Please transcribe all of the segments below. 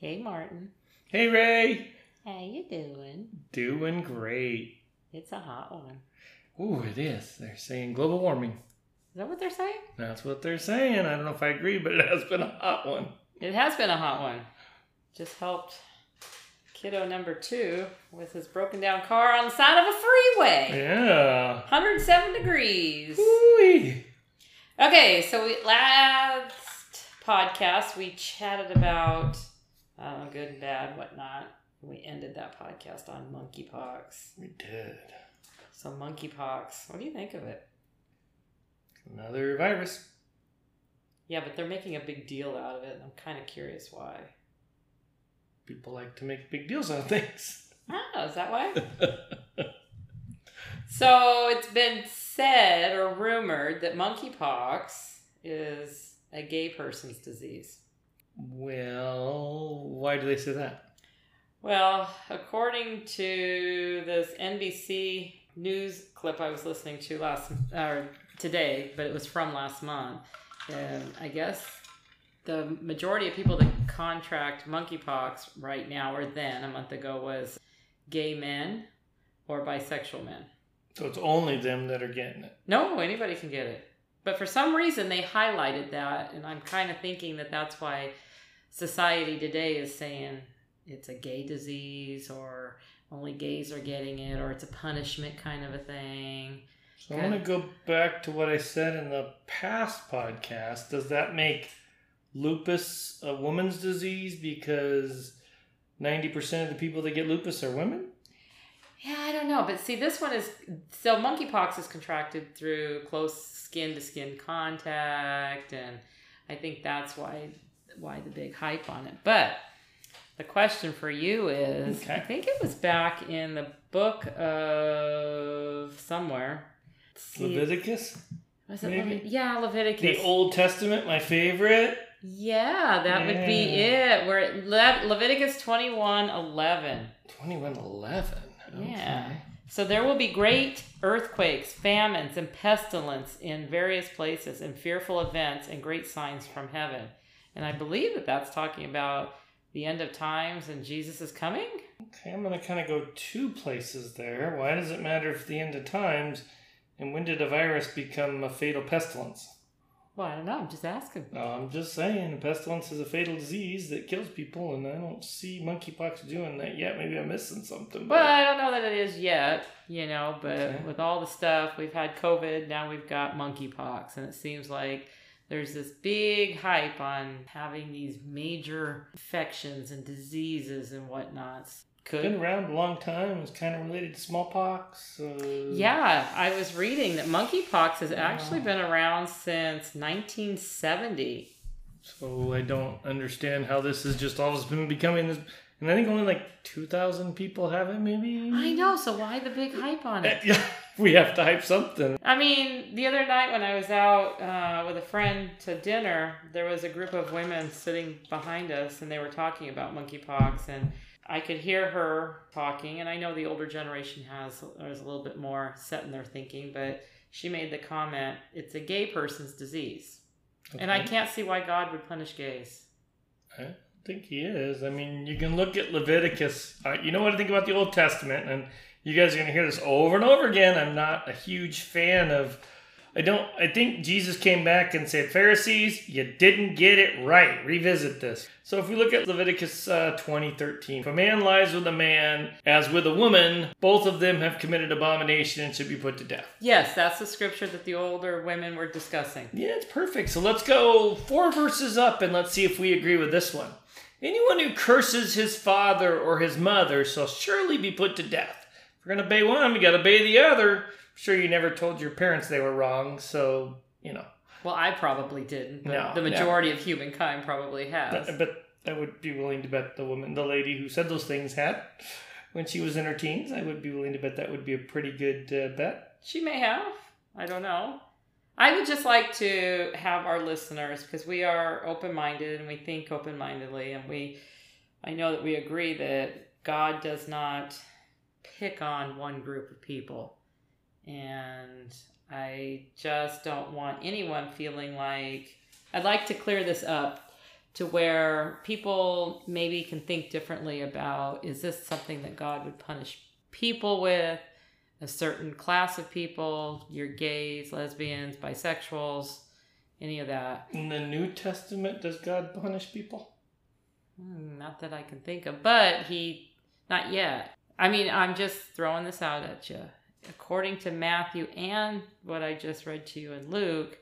Hey, Martin. Hey, Ray. How you doing? Doing great. It's a hot one. Ooh, it is. They're saying global warming. Is that what they're saying? That's what they're saying. I don't know if I agree, but it has been a hot one. It has been a hot one. Just helped kiddo number two with his broken down car on the side of a freeway. Yeah. 107 degrees. Ooh. Okay, so we, last podcast we chatted about uh, good and bad, whatnot. We ended that podcast on monkeypox. We did. So monkeypox, what do you think of it? Another virus. Yeah, but they're making a big deal out of it. I'm kind of curious why. People like to make big deals out of things. Oh, is that why? so it's been said or rumored that monkeypox is a gay person's disease. Well, why do they say that? Well, according to this NBC news clip I was listening to last or today, but it was from last month, and I guess the majority of people that contract monkeypox right now or then a month ago was gay men or bisexual men. So it's only them that are getting it. No, anybody can get it. But for some reason, they highlighted that, and I'm kind of thinking that that's why society today is saying it's a gay disease, or only gays are getting it, or it's a punishment kind of a thing. So I want to go back to what I said in the past podcast. Does that make lupus a woman's disease because 90% of the people that get lupus are women? Yeah, I don't know, but see, this one is so monkeypox is contracted through close skin to skin contact, and I think that's why why the big hype on it. But the question for you is, Okay. I think it was back in the book of somewhere. Leviticus? Was it yeah, Leviticus. The Old Testament, my favorite. yeah, that would be Yeah. it. Where it, Le- Leviticus twenty one eleven. 2111. Yeah. Okay. So there will be great earthquakes, famines, and pestilence in various places, and fearful events and great signs from heaven. And I believe that that's talking about the end of times and Jesus is coming. Okay, I'm going to kind of go two places there. Why does it matter if the end of times and when did a virus become a fatal pestilence? Well, I don't know. I'm just asking. No, I'm just saying, pestilence is a fatal disease that kills people, and I don't see monkeypox doing that yet. Maybe I'm missing something. Well, I don't know that it is yet, you know, but Okay. with all the stuff, we've had COVID, now we've got monkeypox, and it seems like there's this big hype on having these major infections and diseases and whatnot. Could been around a long time. It's kind of related to smallpox. Uh, Yeah, I was reading that monkeypox has actually been around since 1970. So I don't understand how this has just all of a sudden been becoming this. And I think only like 2,000 people have it, maybe? I know, so why the big hype on it? Yeah, we have to hype something. I mean, the other night when I was out uh, with a friend to dinner, there was a group of women sitting behind us, and they were talking about monkeypox, and I could hear her talking. And I know the older generation has is a little bit more set in their thinking, but she made the comment, "It's a gay person's disease," and I can't see why God would punish gays. Think he is. I mean, you can look at Leviticus. Uh, you know what I think about the Old Testament, and you guys are going to hear this over and over again. I'm not a huge fan of. I don't. I think Jesus came back and said, "Pharisees, you didn't get it right. Revisit this." So if we look at Leviticus uh, 20:13, if a man lies with a man as with a woman, both of them have committed abomination and should be put to death. Yes, that's the scripture that the older women were discussing. Yeah, it's perfect. So let's go four verses up and let's see if we agree with this one. Anyone who curses his father or his mother shall surely be put to death. If you're going to obey one, we got to obey the other. I'm sure you never told your parents they were wrong, so, you know. Well, I probably didn't, but No, the majority of humankind probably has. But, but I would be willing to bet the woman, the lady who said those things had when she was in her teens. I would be willing to bet that would be a pretty good uh, bet. She may have. I don't know. I would just like to have our listeners because we are open minded and we think open mindedly, and we, I know that we agree that God does not pick on one group of people. And I just don't want anyone feeling like I'd like to clear this up to where people maybe can think differently about is this something that God would punish people with, a certain class of people, your gays, lesbians, bisexuals, any of that. In the New Testament, does God punish people? Hmm, not that I can think of, but he, not yet. I mean, I'm just throwing this out at you. According to Matthew and what I just read to you in Luke,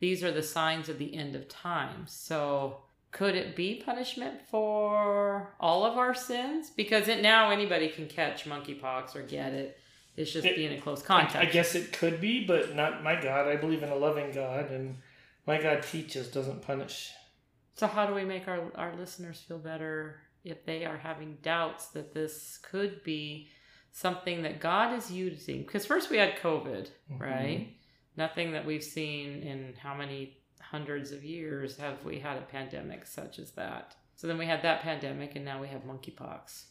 these are the signs of the end of times. So, could it be punishment for all of our sins? Because it now anybody can catch monkeypox or get it. It's just It- being in close contact. I guess it could be, but not my God. I believe in a loving God, and my God teaches, doesn't punish. So, how do we make our, our listeners feel better if they are having doubts that this could be something that God is using? Because first we had COVID, Mhm. right? Nothing that we've seen in how many hundreds of years have we had a pandemic such as that. So then we had that pandemic, and now we have monkeypox.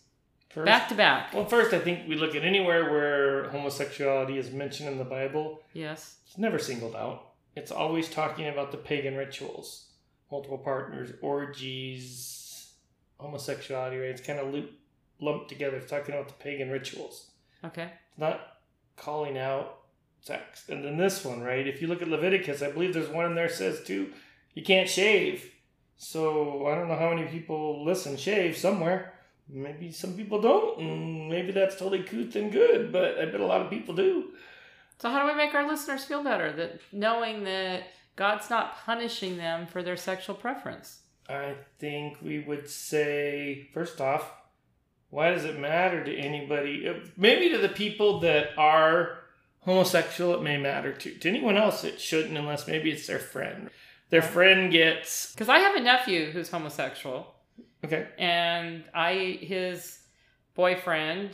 First, Back to back. well, first, I think we look at anywhere where homosexuality is mentioned in the Bible, Yes. it's never singled out. It's always talking about the pagan rituals, multiple partners, orgies, homosexuality, right? It's kind of loop, lumped together. It's talking about the pagan rituals. Okay. It's not calling out sex. And then this one, right? If you look at Leviticus, I believe there's one in there that says too, you can't shave. So I don't know how many people listen, shave somewhere. Maybe some people don't, maybe that's totally couth and good, but I bet a lot of people do. So how do we make our listeners feel better that knowing that God's not punishing them for their sexual preference? I think we would say, first off, why does it matter to anybody? Uh, Maybe to the people that are homosexual, it may matter to. To anyone else, it shouldn't, unless maybe it's their friend. Their friend gets Because I have a nephew who's homosexual, okay. and I his boyfriend.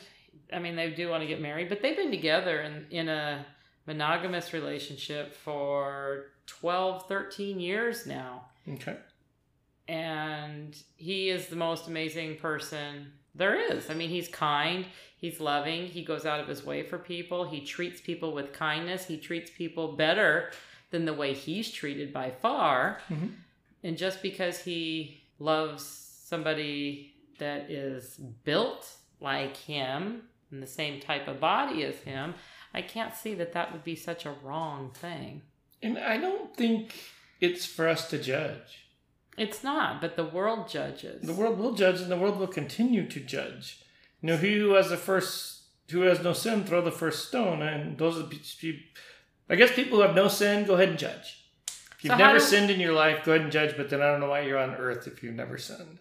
I mean, they do want to get married, but they've been together in in a monogamous relationship for 12, 13 years now. Okay. and he is the most amazing person there is. I mean, he's kind, he's loving, he goes out of his way for people, he treats people with kindness, he treats people better than the way he's treated by far. Mhm. And just because he loves somebody that is built like him and the same type of body as him, I can't see that that would be such a wrong thing. And I don't think it's for us to judge. It's not, but the world judges. The world will judge, and the world will continue to judge. You know, he who has the first, who has no sin, throw the first stone. And those are the. I guess people who have no sin, go ahead and judge. If you've So never do- sinned in your life, go ahead and judge. But then I don't know why you're on earth if you've never sinned.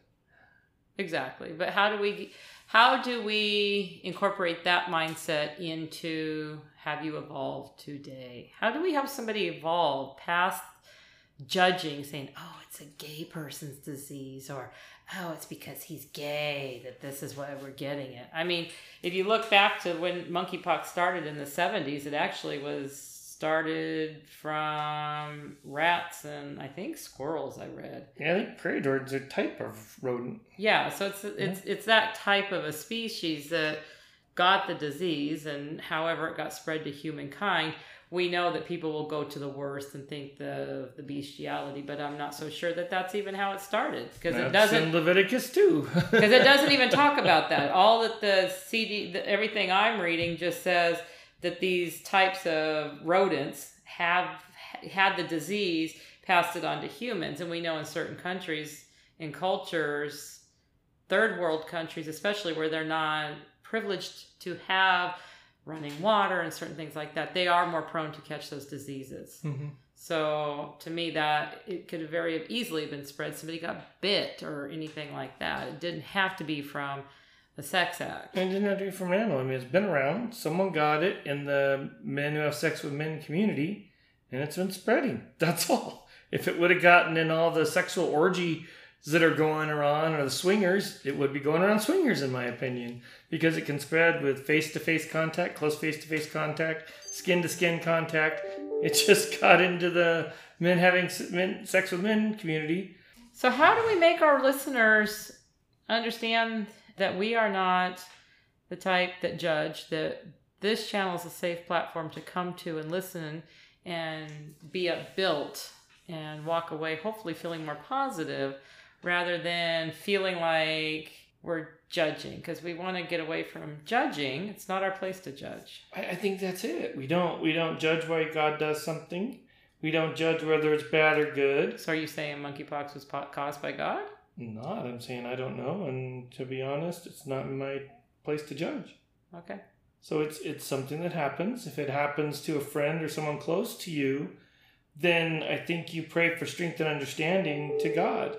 Exactly. But how do we how do we incorporate that mindset into have you evolved today? How do we help somebody evolve past judging saying, "Oh, it's a gay person's disease," or "Oh, it's because he's gay that this is why we're getting it." I mean, if you look back to when monkeypox started in the 70s, it actually was started from rats and I think squirrels I read. Yeah, I think prairie dogs are a type of rodent. Yeah, so it's it's it's that type of a species that got the disease, and however it got spread to humankind, we know that people will go to the worst and think the the bestiality. But I'm not so sure that that's even how it started because it doesn't in Leviticus too. because it doesn't even talk about that. All that the CD, the, everything I'm reading just says that these types of rodents have had the disease, passed it on to humans, and we know in certain countries and cultures, third world countries especially, where they're not privileged to have running water and certain things like that, they are more prone to catch those diseases. Mhm. So to me, that it could have very easily been spread. Somebody got bit or anything like that. It didn't have to be from a sex act. And it didn't have to be from an animal. I mean, it's been around. Someone got it in the men who have sex with men community, and it's been spreading. That's all. If it would have gotten in all the sexual orgies that are going around or the swingers, it would be going around swingers, in my opinion, because it can spread with face to face contact, close face to face contact, skin to skin contact. It just got into the men having men, sex with men community. So how do we make our listeners understand that we are not the type that judge that this channel is a safe platform to come to and listen and be upbuilt and walk away hopefully feeling more positive rather than feeling like we're judging because we want to get away from judging. It's not our place to judge. I, I think that's it. We don't we don't judge why God does something. We don't judge whether it's bad or good. So are you saying monkeypox was po- caused by God? Not. I'm saying I don't know, and to be honest, it's not my place to judge. Okay. So it's it's something that happens. If it happens to a friend or someone close to you, then I think you pray for strength and understanding to God.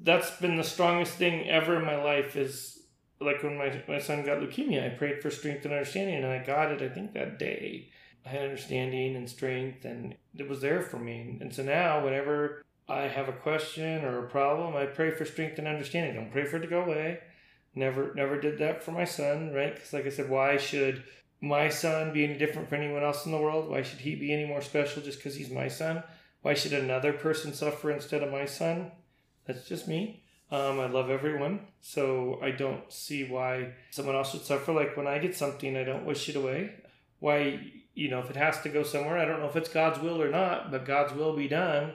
That's been the strongest thing ever in my life is like when my, my son got leukemia, I prayed for strength and understanding and I got it I think that day. I had understanding and strength and it was there for me. And so now whenever I have a question or a problem, I pray for strength and understanding. Don't pray for it to go away. Never, never did that for my son, right? Because, like I said, why should my son be any different from anyone else in the world? Why should he be any more special just because he's my son? Why should another person suffer instead of my son? That's just me. Um, I love everyone, so I don't see why someone else should suffer. Like when I get something, I don't wish it away. Why, you know, if it has to go somewhere, I don't know if it's God's will or not, but God's will be done.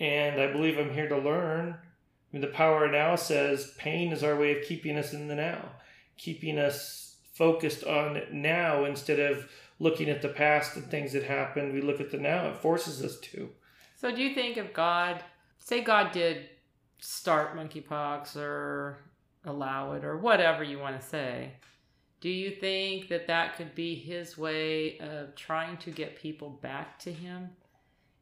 And I believe I'm here to learn. I mean, the power now says pain is our way of keeping us in the now, keeping us focused on now instead of looking at the past and things that happened. We look at the now. It forces us to. So do you think if God, say God did start monkeypox or allow it or whatever you want to say, do you think that that could be his way of trying to get people back to him?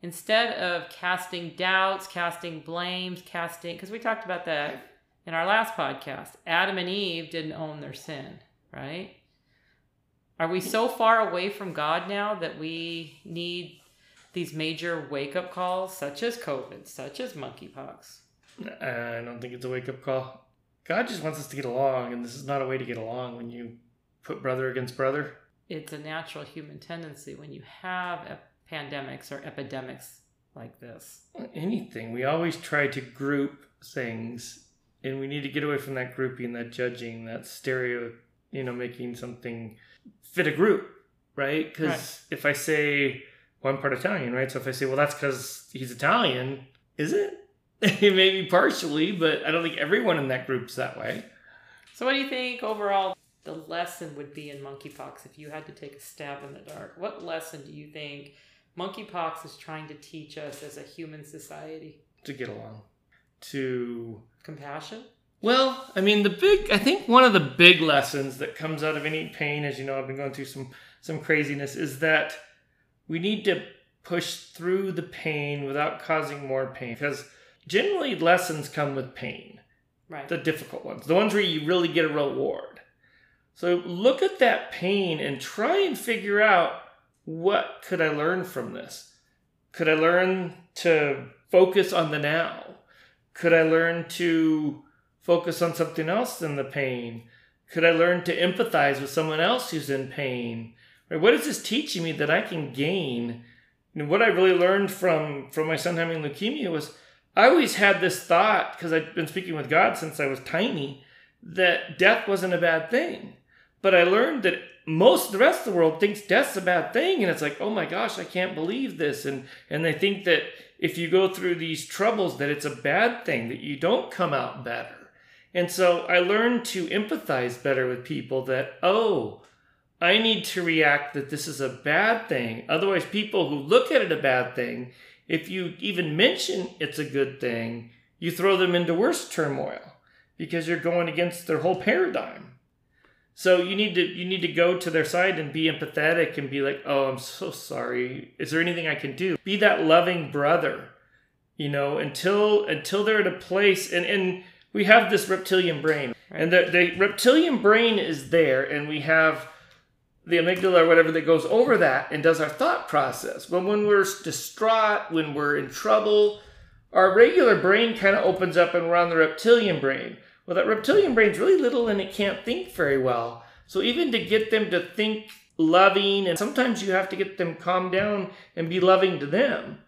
Instead of casting doubts, casting blames, casting, because we talked about that in our last podcast. Adam and Eve didn't own their sin, right? Are we so far away from God now that we need these major wake up calls, such as COVID, such as monkeypox? Uh, I don't think it's a wake up call. God just wants us to get along, and this is not a way to get along when you put brother against brother. It's a natural human tendency when you have ep- pandemics or epidemics like this. Anything. We always try to group things, and we need to get away from that grouping, that judging, that stereo, you know, making something fit a group, right? Because Right. if I say, well, I'm part Italian, right? So if I say, well, that's because he's Italian, is it? Maybe partially, but I don't think everyone in that group's that way. So, what do you think overall the lesson would be in monkeypox if you had to take a stab in the dark? What lesson do you think monkeypox is trying to teach us as a human society? To get along. To Compassion? Well, I mean, the big, I think one of the big lessons that comes out of any pain, as you know, I've been going through some, some craziness, is that we need to push through the pain without causing more pain. Because generally, lessons come with pain, Right. the difficult ones, the ones where you really get a reward. So look at that pain and try and figure out what could I learn from this? Could I learn to focus on the now? Could I learn to focus on something else than the pain? Could I learn to empathize with someone else who's in pain? What is this teaching me that I can gain? And what I really learned from from my son having leukemia was I always had this thought because I'd been speaking with God since I was tiny that death wasn't a bad thing. But I learned that most of the rest of the world thinks death's a bad thing and it's like, "Oh my gosh, I can't believe this." And and they think that if you go through these troubles that it's a bad thing that you don't come out better. And so I learned to empathize better with people that, oh, I need to react that this is a bad thing. Otherwise, people who look at it a bad thing, if you even mention it's a good thing, you throw them into worse turmoil because you're going against their whole paradigm. So you need to you need to go to their side and be empathetic and be like, "Oh, I'm so sorry. Is there anything I can do?" Be that loving brother. You know, until until they're at a place and and we have this reptilian brain. And the, the reptilian brain is there and we have the amygdala or whatever that goes over that and does our thought process. But when we're distraught, when we're in trouble, our regular brain kind of opens up and we're on the reptilian brain. Well, that reptilian brain's really little and it can't think very well. So even to get them to think loving, and sometimes you have to get them calm down and be loving to them.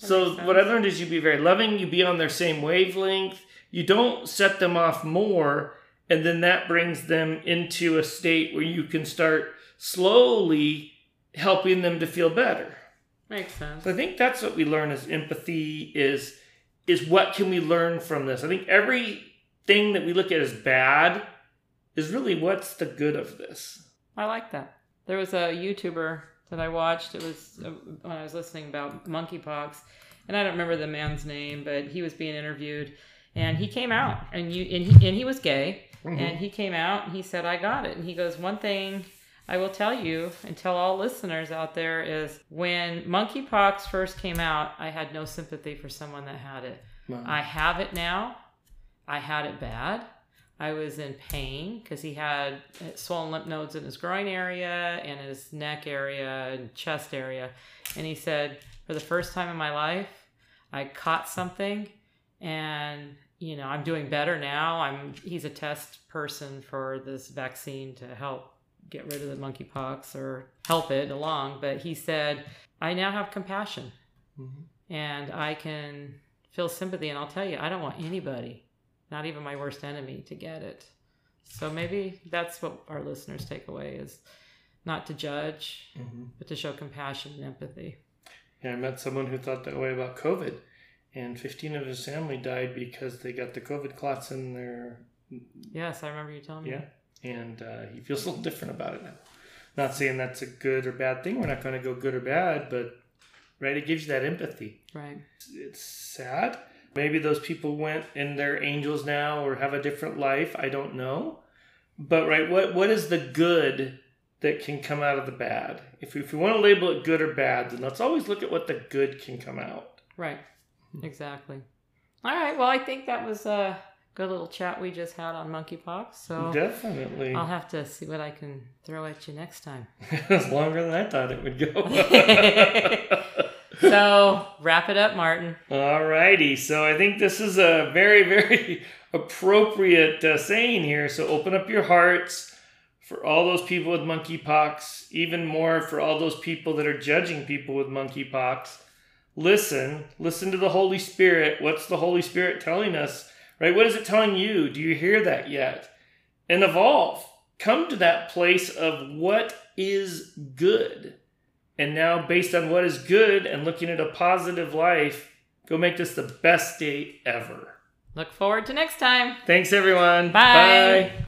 That so what I learned is you be very loving, you be on their same wavelength, you don't set them off more, and then that brings them into a state where you can start slowly helping them to feel better. Makes sense. So I think that's what we learn is empathy is is what can we learn from this? I think everything that we look at as bad is really what's the good of this. I like that. There was a YouTuber that I watched. It was uh, when I was listening about monkeypox, and I don't remember the man's name, but he was being interviewed, and he came out, and you and he, and he was gay, Mhm. and he came out and he said, "I got it," and he goes, "One thing." I will tell you and tell all listeners out there is when monkeypox first came out, I had no sympathy for someone that had it. Wow. I have it now. I had it bad. I was in pain because he had swollen lymph nodes in his groin area and his neck area and chest area. And he said, for the first time in my life, I caught something and you know, I'm doing better now. I'm he's a test person for this vaccine to help get rid of the monkeypox or help it along, but he said, I now have compassion Mhm. and I can feel sympathy. And I'll tell you, I don't want anybody, not even my worst enemy, to get it. So maybe that's what our listeners take away is not to judge, Mhm. but to show compassion and empathy. Yeah, I met someone who thought that way about COVID, and 15 of his family died because they got the COVID clots in their Yes, I remember you telling me. yeah, and uh, he feels a little different about it now. Not saying that's a good or bad thing. We're not going to go good or bad, but right, it gives you that empathy. Right. It's sad. Maybe those people went and they're angels now or have a different life. I don't know. But right, what what is the good that can come out of the bad? If we, if we want to label it good or bad, then let's always look at what the good can come out. Right. Hmm. Exactly. All right. Well, I think that was a good little chat we just had on monkeypox. So Definitely. I'll have to see what I can throw at you next time. it's longer than I thought it would go. So wrap it up, Martin. Alrighty, so I think this is a very, very appropriate uh, saying here. So open up your hearts for all those people with monkeypox, even more for all those people that are judging people with monkeypox. Listen, listen to the Holy Spirit. What's the Holy Spirit telling us? Right? What is it telling you? Do you hear that yet? And evolve. Come to that place of what is good. And now, based on what is good and looking at a positive life, go make this the best day ever. Look forward to next time. Thanks, everyone. Bye. Bye.